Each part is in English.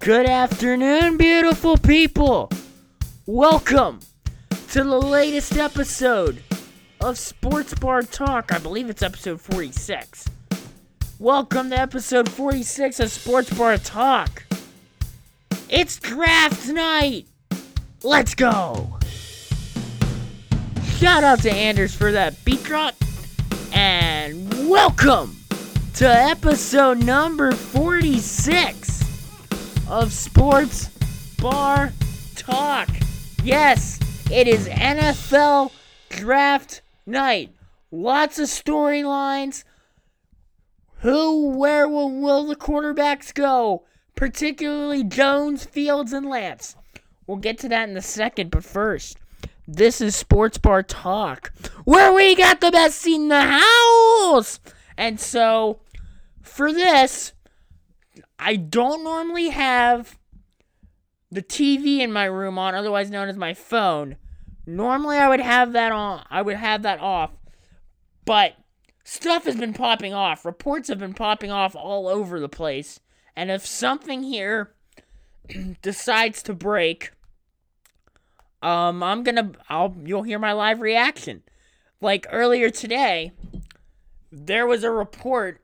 Good afternoon, beautiful people. Welcome to the latest episode of Sports Bar Talk. I believe it's episode 46. Welcome to episode 46 of Sports Bar Talk. It's draft night. Let's go. Shout out to Anders for that beat drop. And welcome to episode number 46 of Sports Bar Talk. Yes, it is NFL draft night. Lots of storylines. Who, where will, will the quarterbacks go? Particularly Jones, Fields, and Lance. We'll get to that in a second, but first, this is Sports Bar Talk, where we got the best seat in the house. And so, for this, I don't normally have the TV in my room on, otherwise known as my phone. Normally I would have that on. I would have that off. But stuff has been popping off. Reports have been popping off all over the place. And if something here decides to break, um I'm to I'll you'll hear my live reaction. Like earlier today, there was a report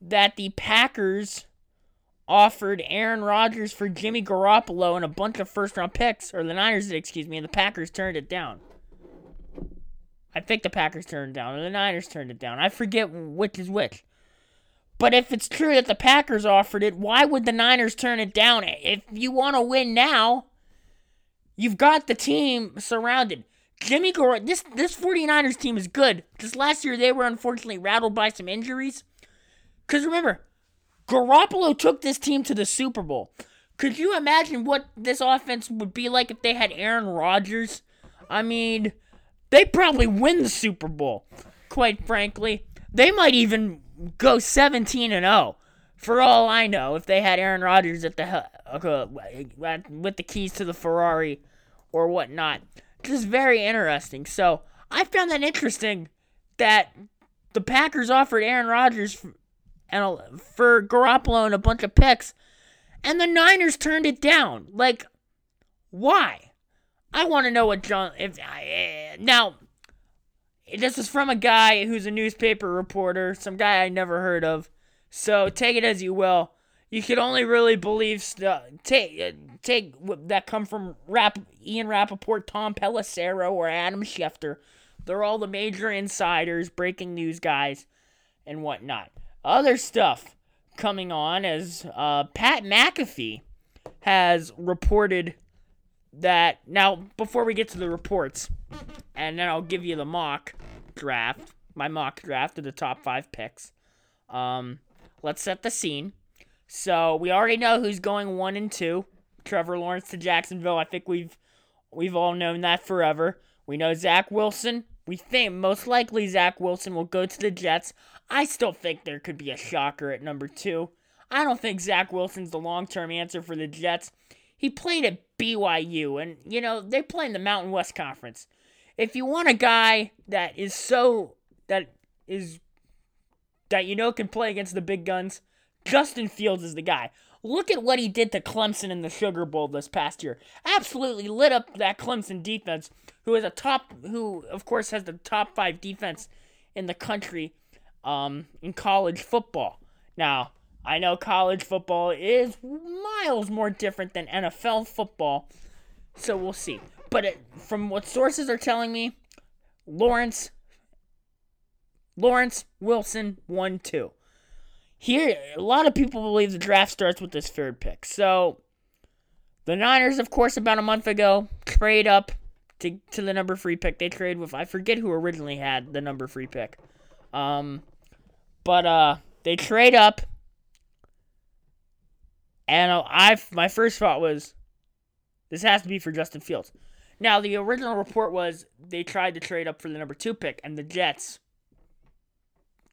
that the Packers offered Aaron Rodgers for Jimmy Garoppolo and a bunch of first round picks, or the Niners did, excuse me, and the Packers turned it down. I think the Packers turned it down, or the Niners turned it down. I forget which is which. But if it's true that the Packers offered it, why would the Niners turn it down? If you want to win now, you've got the team surrounded. Jimmy Garoppolo, this this 49ers team is good. Just last year they were unfortunately rattled by some injuries. Cuz remember, Garoppolo took this team to the Super Bowl. Could you imagine what this offense would be like if they had Aaron Rodgers? I mean, they probably win the Super Bowl. Quite frankly, they might even go 17 and 0 for all I know if they had Aaron Rodgers at the uh, with the keys to the Ferrari or whatnot. Just very interesting. So I found that interesting that the Packers offered Aaron Rodgers and a, for Garoppolo and a bunch of picks, and the Niners turned it down. Like, why? I want to know what John. If I, eh, now, this is from a guy who's a newspaper reporter, some guy I never heard of. So take it as you will. You can only really believe stuff. Eh, take take that come from Rap, Ian Rapoport, Tom Pelissero, or Adam Schefter. They're all the major insiders, breaking news guys, and whatnot. Other stuff coming on as uh, Pat McAfee has reported that. Now, before we get to the reports, and then I'll give you the mock draft, my mock draft of the top five picks. Um, let's set the scene. So we already know who's going one and two. Trevor Lawrence to Jacksonville. I think we've we've all known that forever. We know Zach Wilson. We think most likely Zach Wilson will go to the Jets. I still think there could be a shocker at number two. I don't think Zach Wilson's the long term answer for the Jets. He played at BYU, and, you know, they play in the Mountain West Conference. If you want a guy that is so, that is, that you know can play against the big guns, Justin Fields is the guy. Look at what he did to Clemson in the Sugar Bowl this past year. Absolutely lit up that Clemson defense, who is a top, who of course has the top five defense in the country um, in college football. Now, I know college football is miles more different than NFL football, so we'll see. But it, from what sources are telling me, Lawrence, Lawrence Wilson, one two. Here, a lot of people believe the draft starts with this third pick. So, the Niners, of course, about a month ago, trade up to, to the number three pick. They trade with I forget who originally had the number three pick. Um, but uh, they trade up, and I my first thought was, this has to be for Justin Fields. Now the original report was they tried to trade up for the number two pick, and the Jets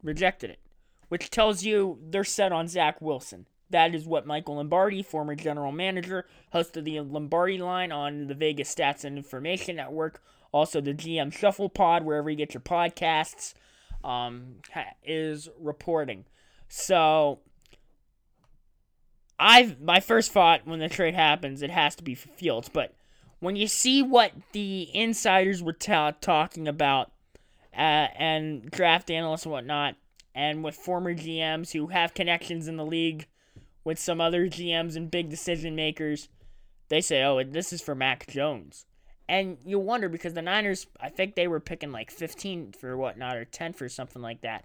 rejected it, which tells you they're set on Zach Wilson. That is what Michael Lombardi, former general manager, host of the Lombardi line on the Vegas Stats and Information Network, also the GM Shuffle Pod, wherever you get your podcasts um, is reporting. So I've my first thought when the trade happens, it has to be for Fields. But when you see what the insiders were ta- talking about, uh, and draft analysts and whatnot, and with former GMs who have connections in the league with some other GMs and big decision makers, they say, "Oh, this is for Mac Jones." And you wonder because the Niners, I think they were picking like 15 for whatnot or 10 for something like that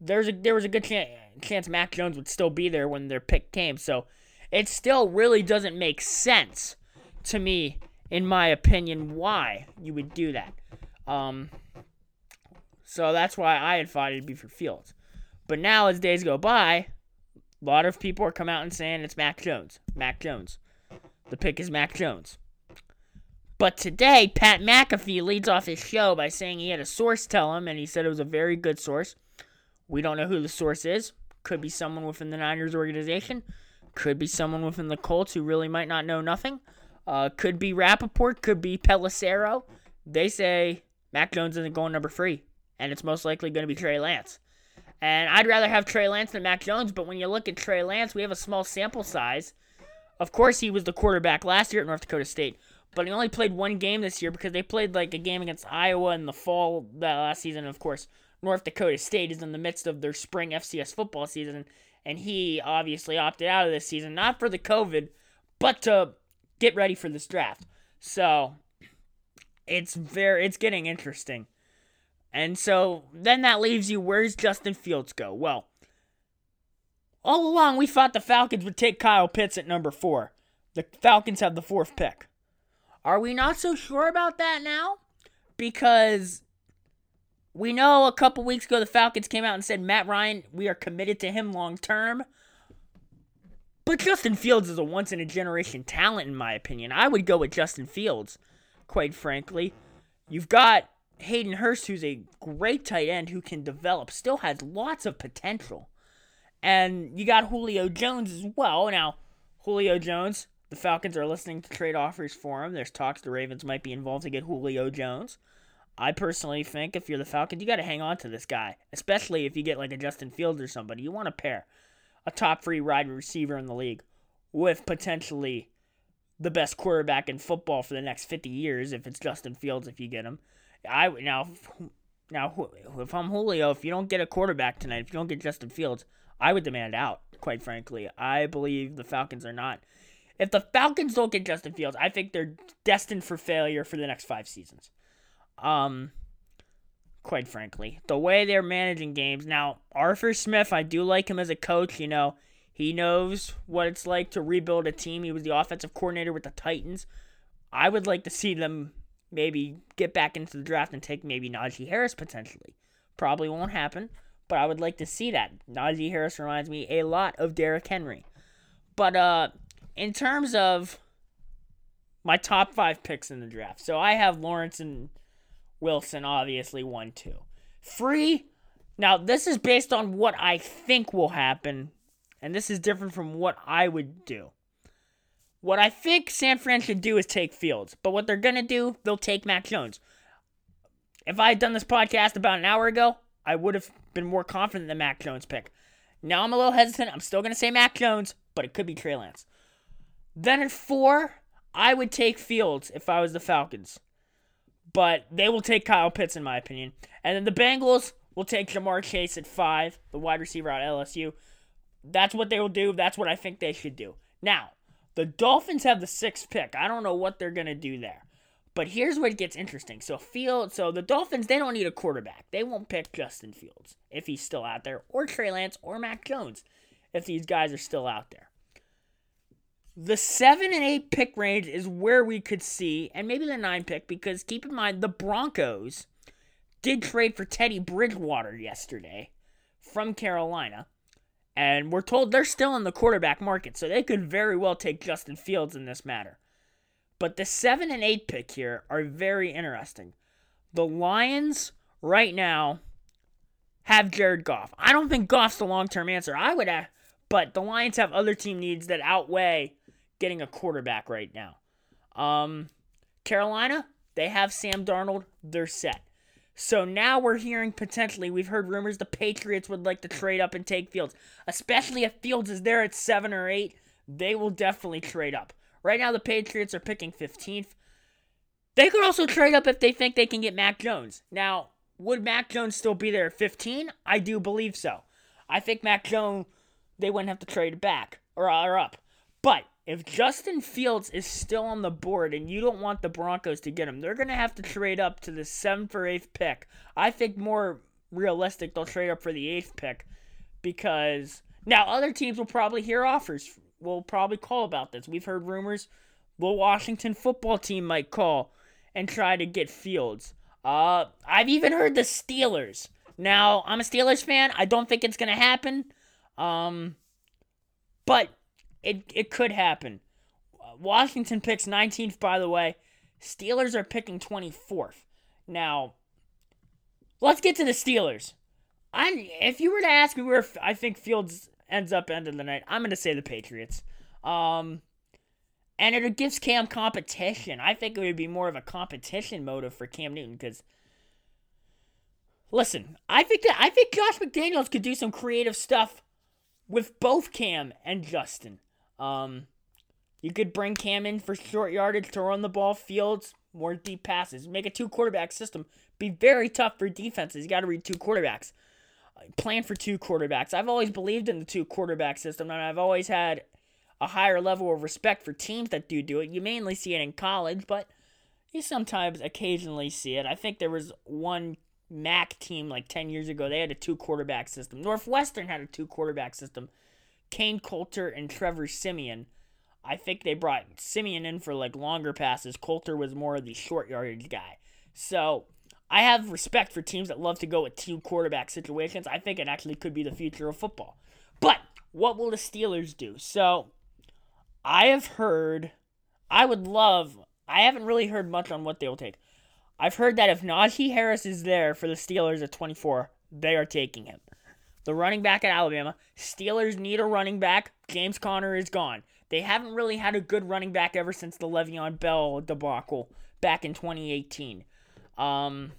there's a there was a good chance chance Mac Jones would still be there when their pick came. So it still really doesn't make sense to me, in my opinion, why you would do that. Um, so that's why I had thought it'd be for Fields. But now, as days go by, a lot of people are coming out and saying it's Mac Jones. Mac Jones. The pick is Mac Jones. But today, Pat McAfee leads off his show by saying he had a source tell him, and he said it was a very good source we don't know who the source is. Could be someone within the Niners organization. Could be someone within the Colts who really might not know nothing. Uh, could be Rapoport. Could be Pelissero. They say Mac Jones isn't going number three, and it's most likely going to be Trey Lance. And I'd rather have Trey Lance than Mac Jones, but when you look at Trey Lance, we have a small sample size. Of course, he was the quarterback last year at North Dakota State, but he only played one game this year because they played like a game against Iowa in the fall that last season. Of course, North Dakota State is in the midst of their spring FCS football season, and he obviously opted out of this season, not for the COVID, but to get ready for this draft. So it's very it's getting interesting. And so then that leaves you where's Justin Fields go? Well, all along we thought the Falcons would take Kyle Pitts at number 4. The Falcons have the fourth pick. Are we not so sure about that now? Because we know a couple weeks ago the Falcons came out and said Matt Ryan, we are committed to him long term. But Justin Fields is a once in a generation talent, in my opinion. I would go with Justin Fields, quite frankly. You've got Hayden Hurst, who's a great tight end who can develop, still has lots of potential. And you got Julio Jones as well. Now, Julio Jones, the Falcons are listening to trade offers for him. There's talks the Ravens might be involved to get Julio Jones. I personally think if you're the Falcons, you got to hang on to this guy, especially if you get like a Justin Fields or somebody. You want to pair a top three wide receiver in the league with potentially the best quarterback in football for the next 50 years if it's Justin Fields if you get him. I now now if I'm Julio, if you don't get a quarterback tonight, if you don't get Justin Fields, I would demand out, quite frankly. I believe the Falcons are not if the Falcons don't get Justin Fields, I think they're destined for failure for the next 5 seasons. Um, quite frankly, the way they're managing games now. Arthur Smith, I do like him as a coach. You know, he knows what it's like to rebuild a team. He was the offensive coordinator with the Titans. I would like to see them maybe get back into the draft and take maybe Najee Harris potentially. Probably won't happen, but I would like to see that. Najee Harris reminds me a lot of Derrick Henry. But uh in terms of my top 5 picks in the draft. So I have Lawrence and Wilson obviously won two. Free. Now, this is based on what I think will happen, and this is different from what I would do. What I think San Fran should do is take Fields, but what they're to do, they'll take Mac Jones. If I had done this podcast about an hour ago, I would have been more confident than Mac Jones pick. Now I'm a little hesitant. I'm still to say Mac Jones, but it could be Trey Lance. Then at four, I would take Fields if I was the Falcons but they will take Kyle Pitts, in my opinion. And then the Bengals will take Ja'Marr Chase at five, the wide receiver out LSU. That's what they will do. That's what I think they should do. Now, the Dolphins have the sixth pick. I don't know what they're gonna do there. But here's what gets interesting. So Field, so the Dolphins, they don't need a quarterback. They won't pick Justin Fields if he's still out there, or Trey Lance, or Mac Jones if these guys are still out there. The seven and eight pick range is where we could see, and maybe the nine pick, because keep in mind the Broncos did trade for Teddy Bridgewater yesterday from Carolina. And we're told they're still in the quarterback market, so they could very well take Justin Fields in this matter. But the 7 and 8 pick here are very interesting. The Lions, right now, have Jared Goff. I don't think Goff's the long term answer. I would have, but the Lions have other team needs that outweigh getting a quarterback right now. Um, Carolina, they have Sam Darnold. They're set. So now we're hearing potentially, we've heard rumors the Patriots would like to trade up and take Fields, especially if Fields is there at seven or eight. They will definitely trade up. Right now, the Patriots are picking 15th. They could also trade up if they think they can get Mac Jones. Now, would Mac Jones still be there at 15? I do believe so. I think Mac Jones, they wouldn't have to trade back or, or up. But if Justin Fields is still on the board and you don't want the Broncos to get him, they're going to have to trade up to the 7th or 8th pick. I think more realistic, they'll trade up for the 8th pick because now other teams will probably hear offers. Will probably call about this. We've heard rumors the Washington football team might call and try to get Fields. Uh, I've even heard the Steelers. Now, I'm a Steelers fan. I don't think it's going to happen. Um, but it, it could happen. Washington picks 19th, by the way. Steelers are picking 24th. Now, let's get to the Steelers. I if you were to ask me where I think Fields ends up end of the night, I'm going to say the Patriots. Um, and it gives Cam competition. I think it would be more of a competition motive for Cam Newton because. Listen, I think that I think Josh McDaniels could do some creative stuff with both Cam and Justin. Um, you could bring Cam in for short yardage to run the ball, fields, more deep passes. Make a two quarterback system. Be very tough for defenses. You got to read two quarterbacks. Plan for two quarterbacks. I've always believed in the two quarterback system, and I've always had a higher level of respect for teams that do do it. You mainly see it in college, but you sometimes occasionally see it. I think there was one MAC team like 10 years ago. They had a two quarterback system. Northwestern had a two quarterback system. Kain Colter and Trevor Siemian. I think they brought Siemian in for like longer passes. Colter was more of the short yardage guy. So I have respect for teams that love to go with two quarterback situations. I think it actually could be the future of football. But what will the Steelers do? So I have heard, I would love, I haven't really heard much on what they will take. I've heard that if Najee Harris is there for the Steelers at 24, they are taking him the running back at Alabama. Steelers need a running back. James Conner is gone. They haven't really had a good running back ever since the Le'Veon Bell debacle back in 2018. Um,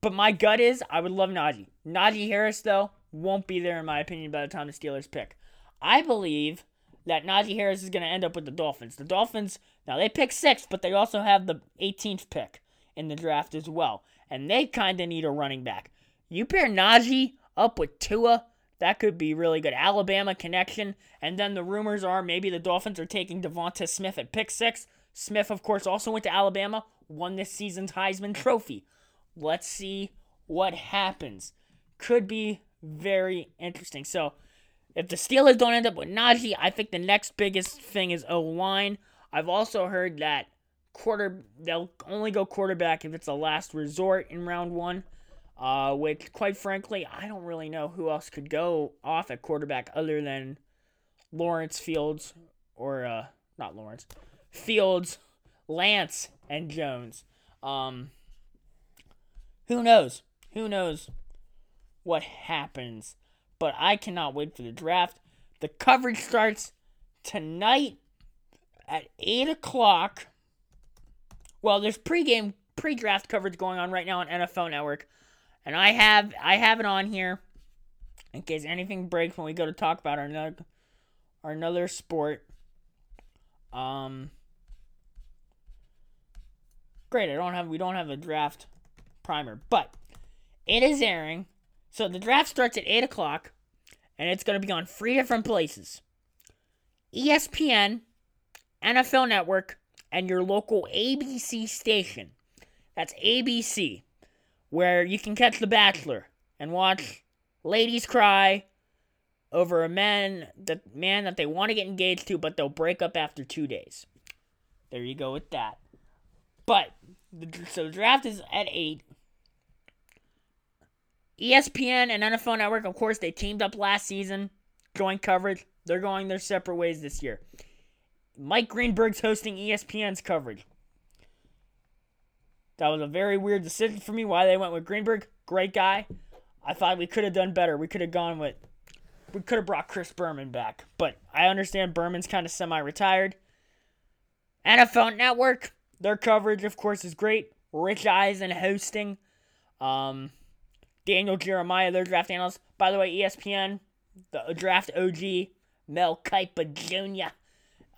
but my gut is I would love Najee. Najee Harris, though, won't be there, in my opinion, by the time the Steelers pick. I believe that Najee Harris is going to end up with the Dolphins. The Dolphins, now they pick sixth, but they also have the 18th pick in the draft as well. And they kind of need a running back. You pair Najee up with Tua, that could be really good. Alabama connection. And then the rumors are maybe the Dolphins are taking DeVonta Smith at pick six. Smith, of course, also went to Alabama, won this season's Heisman Trophy. Let's see what happens. Could be very interesting. So, if the Steelers don't end up with Najee, I think the next biggest thing is O line. I've also heard that quarter they'll only go quarterback if it's a last resort in round one. Uh, which, quite frankly, I don't really know who else could go off at quarterback other than Lawrence Fields or uh, not Lawrence Fields, Lance, and Jones. Um, who knows? Who knows what happens? But I cannot wait for the draft. The coverage starts tonight at 8 o'clock. Well, there's pregame, pre draft coverage going on right now on NFL Network. And I have I have it on here in case anything breaks when we go to talk about our another our another sport. Um Great, I don't have we don't have a draft primer, but it is airing. So the draft starts at eight o'clock, and it's gonna be on three different places. ESPN, NFL Network, and your local ABC station. That's ABC where you can catch The Bachelor and watch ladies cry over a man that man that they want to get engaged to, but they'll break up after two days. There you go with that. But the, so the draft is at eight. ESPN and NFL Network, of course, they teamed up last season, joint coverage. They're going their separate ways this year. Mike Greenberg's hosting ESPN's coverage. That was a very weird decision for me. Why they went with Greenberg, great guy. I thought we could have done better. We could have gone with, we could have brought Chris Berman back. But I understand Berman's kind of semi-retired. NFL Network, their coverage, of course, is great. Rich Eisen hosting. Um, Daniel Jeremiah, their draft analyst. By the way, ESPN, the draft OG, Mel Kiper Jr.,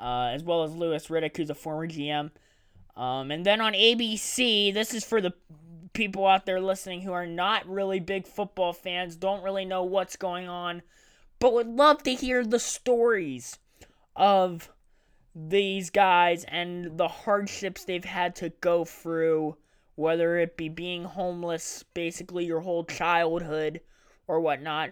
uh, as well as Louis Riddick, who's a former GM. Um, and then on ABC, this is for the people out there listening who are not really big football fans, don't really know what's going on, but would love to hear the stories of these guys and the hardships they've had to go through, whether it be being homeless basically your whole childhood or whatnot.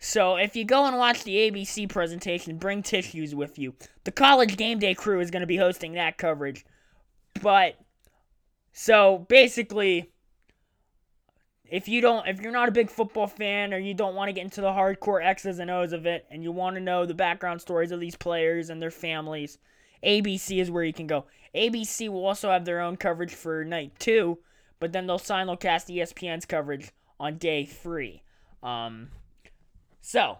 So if you go and watch the ABC presentation, bring tissues with you. The college game day crew is going to be hosting that coverage. But so basically if you don't if you're not a big football fan or you don't want to get into the hardcore X's and O's of it and you want to know the background stories of these players and their families, ABC is where you can go. ABC will also have their own coverage for night 2, but then they'll simulcast ESPN's coverage on day 3. Um so,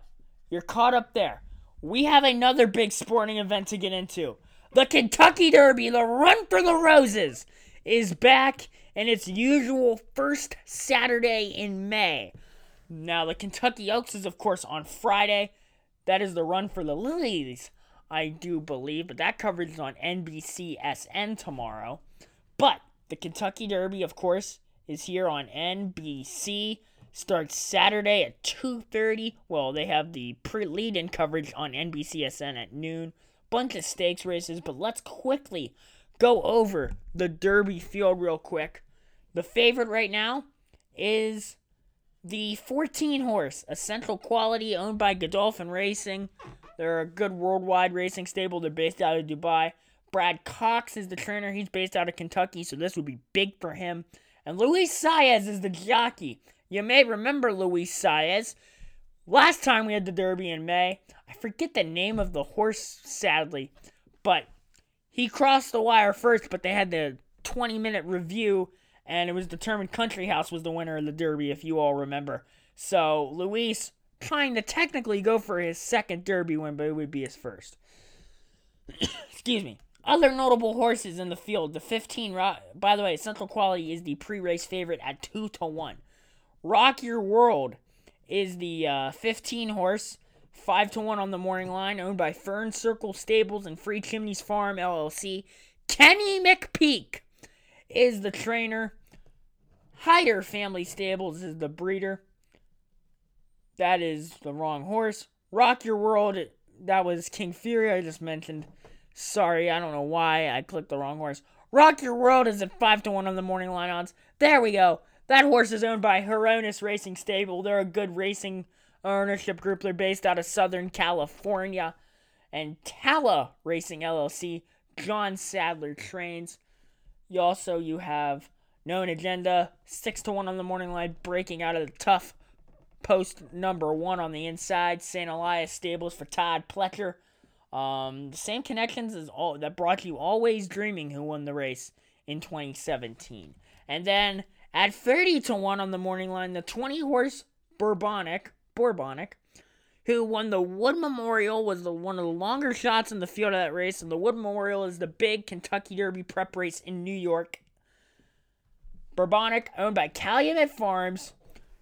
you're caught up there. We have another big sporting event to get into. The Kentucky Derby, the Run for the Roses, is back in its usual first Saturday in May. Now, the Kentucky Oaks is, of course, on Friday. That is the Run for the Lilies, I do believe, but that coverage is on NBCSN tomorrow. But the Kentucky Derby, of course, is here on NBC starts Saturday at 2:30. Well, they have the pre-lead-in coverage on NBCSN at noon. Bunch of stakes races, but let's quickly go over the Derby field real quick. The favorite right now is the 14 horse Essential Quality owned by Godolphin Racing. They're a good worldwide racing stable. They're based out of Dubai. Brad Cox is the trainer. He's based out of Kentucky, so this would be big for him. And Luis Saez is the jockey. You may remember Luis Saez. Last time we had the Derby in May, I forget the name of the horse, sadly, but he crossed the wire first, but they had the 20 minute review, and it was determined Country House was the winner of the Derby, if you all remember. So, Luis trying to technically go for his second Derby win, but it would be his first. Excuse me. Other notable horses in the field. The 15, by the way, Essential Quality is the pre race favorite at 2 to 1. Rock Your World is the uh, 15 horse, 5 to 1 on the morning line, owned by Fern Circle Stables and Free Chimneys Farm LLC. Kenny McPeek is the trainer. Hyder Family Stables is the breeder. That is the wrong horse. Rock Your World, that was King Fury I just mentioned. Sorry, I don't know why I clicked the wrong horse. Rock Your World is at 5 to 1 on the morning line odds. There we go. That horse is owned by Horonis Racing Stable. They're a good racing ownership group. They're based out of Southern California. And Talla Racing LLC, John Sadler trains. You also you have Known Agenda, six to one on the morning line, breaking out of the tough post number one on the inside. St. Elias Stables for Todd Pletcher. Um, the same connections as all that brought you Always Dreaming, who won the race in 2017. And then at 30 to 1 on the morning line, the 20 horse Bourbonic, Bourbonic, who won the Wood Memorial, was the one of the longer shots in the field of that race. And the Wood Memorial is the big Kentucky Derby prep race in New York. Bourbonic, owned by Calumet Farms,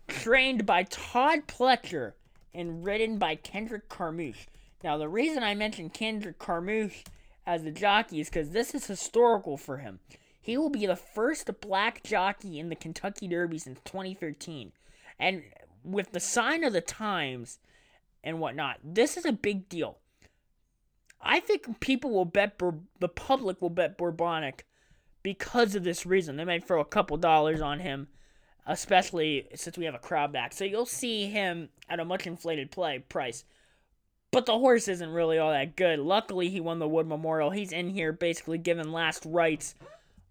trained by Todd Pletcher, and ridden by Kendrick Carmouche. Now, the reason I mentioned Kendrick Carmouche as the jockey is because this is historical for him. He will be the first black jockey in the Kentucky Derby since 2013. And with the sign of the times and whatnot, this is a big deal. I think people will bet, the public will bet Bourbonic because of this reason. They might throw a couple dollars on him, especially since we have a crowd back. So you'll see him at a much inflated play price. But the horse isn't really all that good. Luckily, he won the Wood Memorial. He's in here basically given last rites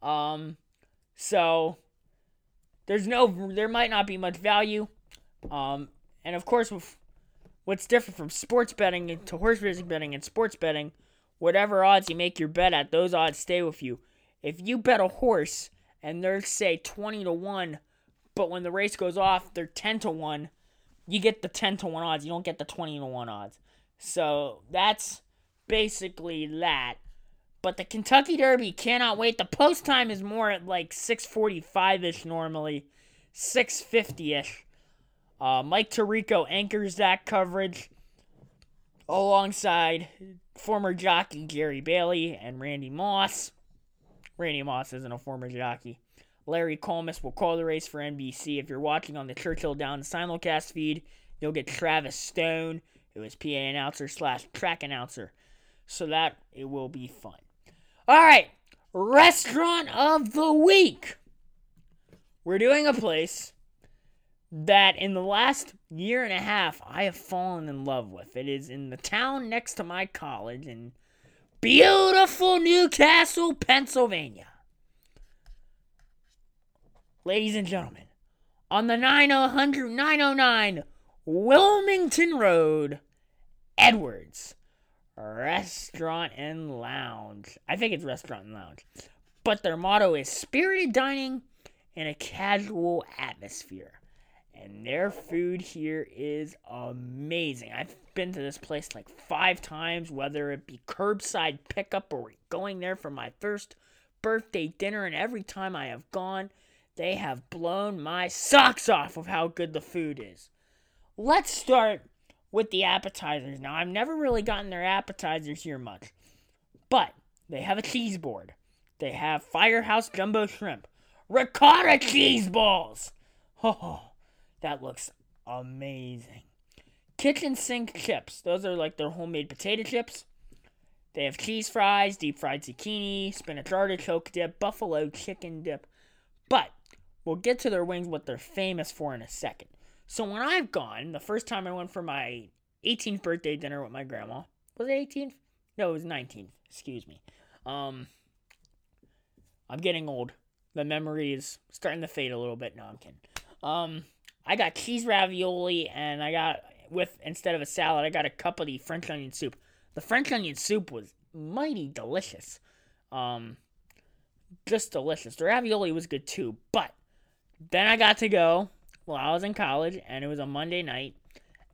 um, so there's no, there might not be much value. Um, and of course, what's different from sports betting to horse racing betting and sports betting, whatever odds you make your bet at, those odds stay with you. If you bet a horse and they're say 20 to 1, but when the race goes off, they're 10 to 1, you get the 10 to 1 odds. You don't get the 20 to 1 odds. So that's basically that. But the Kentucky Derby cannot wait. The post time is more at like 6:45 ish normally, 6:50 ish. Uh, Mike Tirico anchors that coverage alongside former jockey Jerry Bailey and Randy Moss. Randy Moss isn't a former jockey. Larry Collmus will call the race for NBC. If you're watching on the Churchill Downs simulcast feed, you'll get Travis Stone, who is PA announcer slash track announcer. So that it will be fun. All right, restaurant of the week. We're doing a place that in the last year and a half I have fallen in love with. It is in the town next to my college in beautiful New Castle, Pennsylvania. Ladies and gentlemen, on the 900 909 Wilmington Road, Edwards Restaurant and Lounge. I think it's Restaurant and Lounge. But their motto is spirited dining in a casual atmosphere. And their food here is amazing. I've been to this place like five times, whether it be curbside pickup or going there for my first birthday dinner. And every time I have gone, they have blown my socks off of how good the food is. Let's start with the appetizers. Now, I've never really gotten their appetizers here much, but they have a cheese board. They have Firehouse Jumbo Shrimp, ricotta cheese balls. Oh, that looks amazing. Kitchen sink chips. Those are like their homemade potato chips. They have cheese fries, deep fried zucchini, spinach artichoke dip, buffalo chicken dip. But we'll get to their wings, what they're famous for in a second. So when I've gone, the first time I went for my 18th birthday dinner with my grandma. Was it 18th? No, it was 19th. Excuse me. Um, I'm getting old. The memory is starting to fade a little bit. No, I'm kidding. Um, I got cheese ravioli and I got with instead of a salad, I got a cup of the French onion soup. The French onion soup was mighty delicious. Um, just delicious. The ravioli was good too, but then I got to go while I was in college, and it was a Monday night.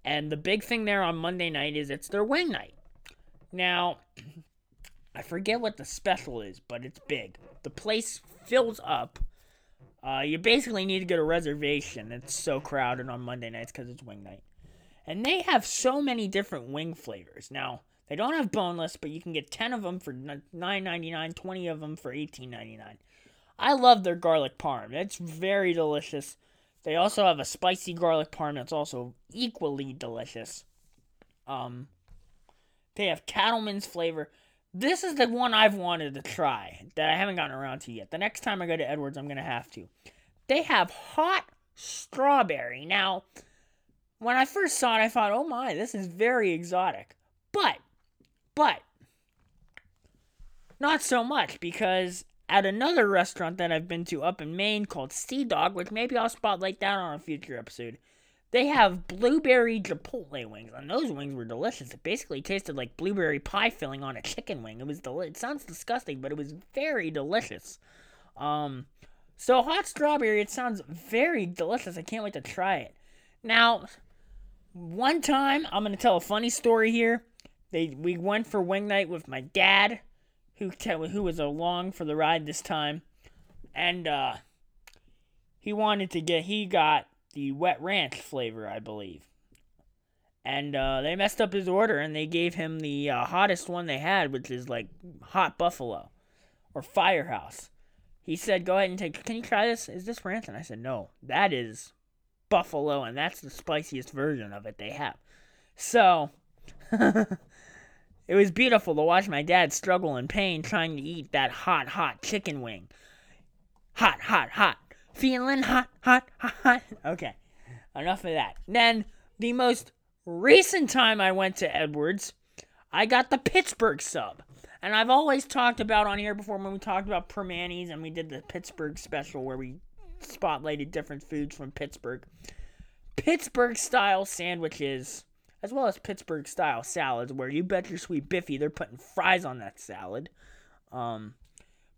And the big thing there on Monday night is it's their wing night. Now, I forget what the special is, but it's big. The place fills up uh, you basically need to get a reservation. It's so crowded on Monday nights because it's wing night. And they have so many different wing flavors. Now, they don't have boneless, but you can get 10 of them for $9.99, 20 of them for $18.99. I love their garlic parm. It's very delicious. They also have a spicy garlic parm that's also equally delicious. Um, they have cattleman's flavor. This is the one I've wanted to try that I haven't gotten around to yet. The next time I go to Edwards, I'm going to have to. They have hot strawberry. Now, when I first saw it, I thought, oh my, this is very exotic. But, but, not so much because at another restaurant that I've been to up in Maine called Sea Dog, which maybe I'll spotlight that on a future episode, they have blueberry chipotle wings, and those wings were delicious. It basically tasted like blueberry pie filling on a chicken wing. It was del- It sounds disgusting, but it was very delicious. Um, so hot strawberry. It sounds very delicious. I can't wait to try it. Now, one time I'm gonna tell a funny story here. They we went for wing night with my dad, who who was along for the ride this time, and uh, he wanted to get he got the wet ranch flavor, I believe. And uh, they messed up his order and they gave him the uh, hottest one they had, which is like hot buffalo or firehouse. He said, "Go ahead and take. Can you try this? Is this ranch?" And I said, "No, that is buffalo, and that's the spiciest version of it they have." So. it was beautiful to watch my dad struggle in pain trying to eat that hot, hot chicken wing. Hot, hot, hot. Feeling hot, hot, hot. Okay, enough of that. Then, the most recent time I went to Edwards, I got the Pittsburgh sub. And I've always talked about on here before when we talked about Primanti's and we did the Pittsburgh special where we spotlighted different foods from Pittsburgh. Pittsburgh style sandwiches, as well as Pittsburgh style salads, where you bet your sweet Biffy they're putting fries on that salad. Um,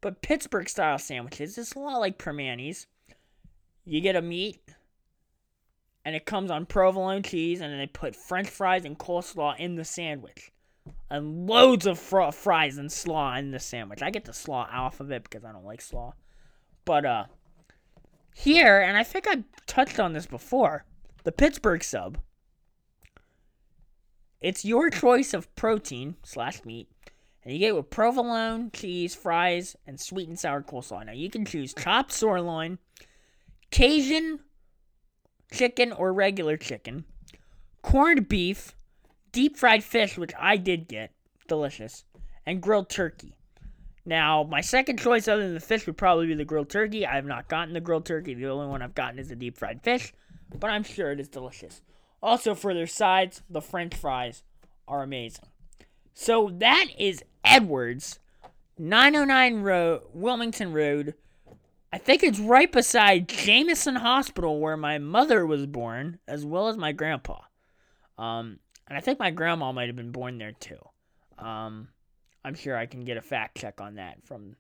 but Pittsburgh style sandwiches, it's a lot like Primanti's. You get a meat, and it comes on provolone cheese, and then they put French fries and coleslaw in the sandwich. and loads of fr- fries and slaw in the sandwich. I get the slaw off of it because I don't like slaw. But uh here, and I think I touched on this before, the Pittsburgh sub. It's your choice of protein slash meat, and you get with provolone, cheese, fries, and sweet and sour coleslaw. Now you can choose chopped sirloin, Cajun chicken or regular chicken, corned beef, deep fried fish, which I did get, delicious, and grilled turkey. Now, my second choice other than the fish would probably be the grilled turkey. I have not gotten the grilled turkey. The only one I've gotten is the deep fried fish, but I'm sure it is delicious. Also, for their sides, the french fries are amazing. So that is Edwards, 909 Road, Wilmington Road. I think it's right beside Jameson Hospital where my mother was born, as well as my grandpa. Um, and I think my grandma might have been born there too. Um, I'm sure I can get a fact check on that from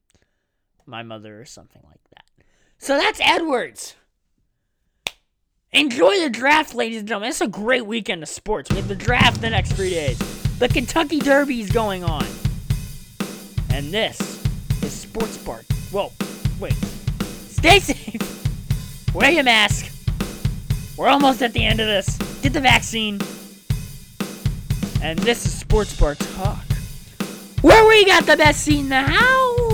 my mother or something like that. So that's Edwards. Enjoy the draft, ladies and gentlemen. It's a great weekend of sports. We have the draft the next three days. The Kentucky Derby is going on. And this is Sports Bar. Whoa, wait. Stay safe. Wear your mask. We're almost at the end of this. Get the vaccine. And this is Sports Bar Talk. Where we got the best seat in the house.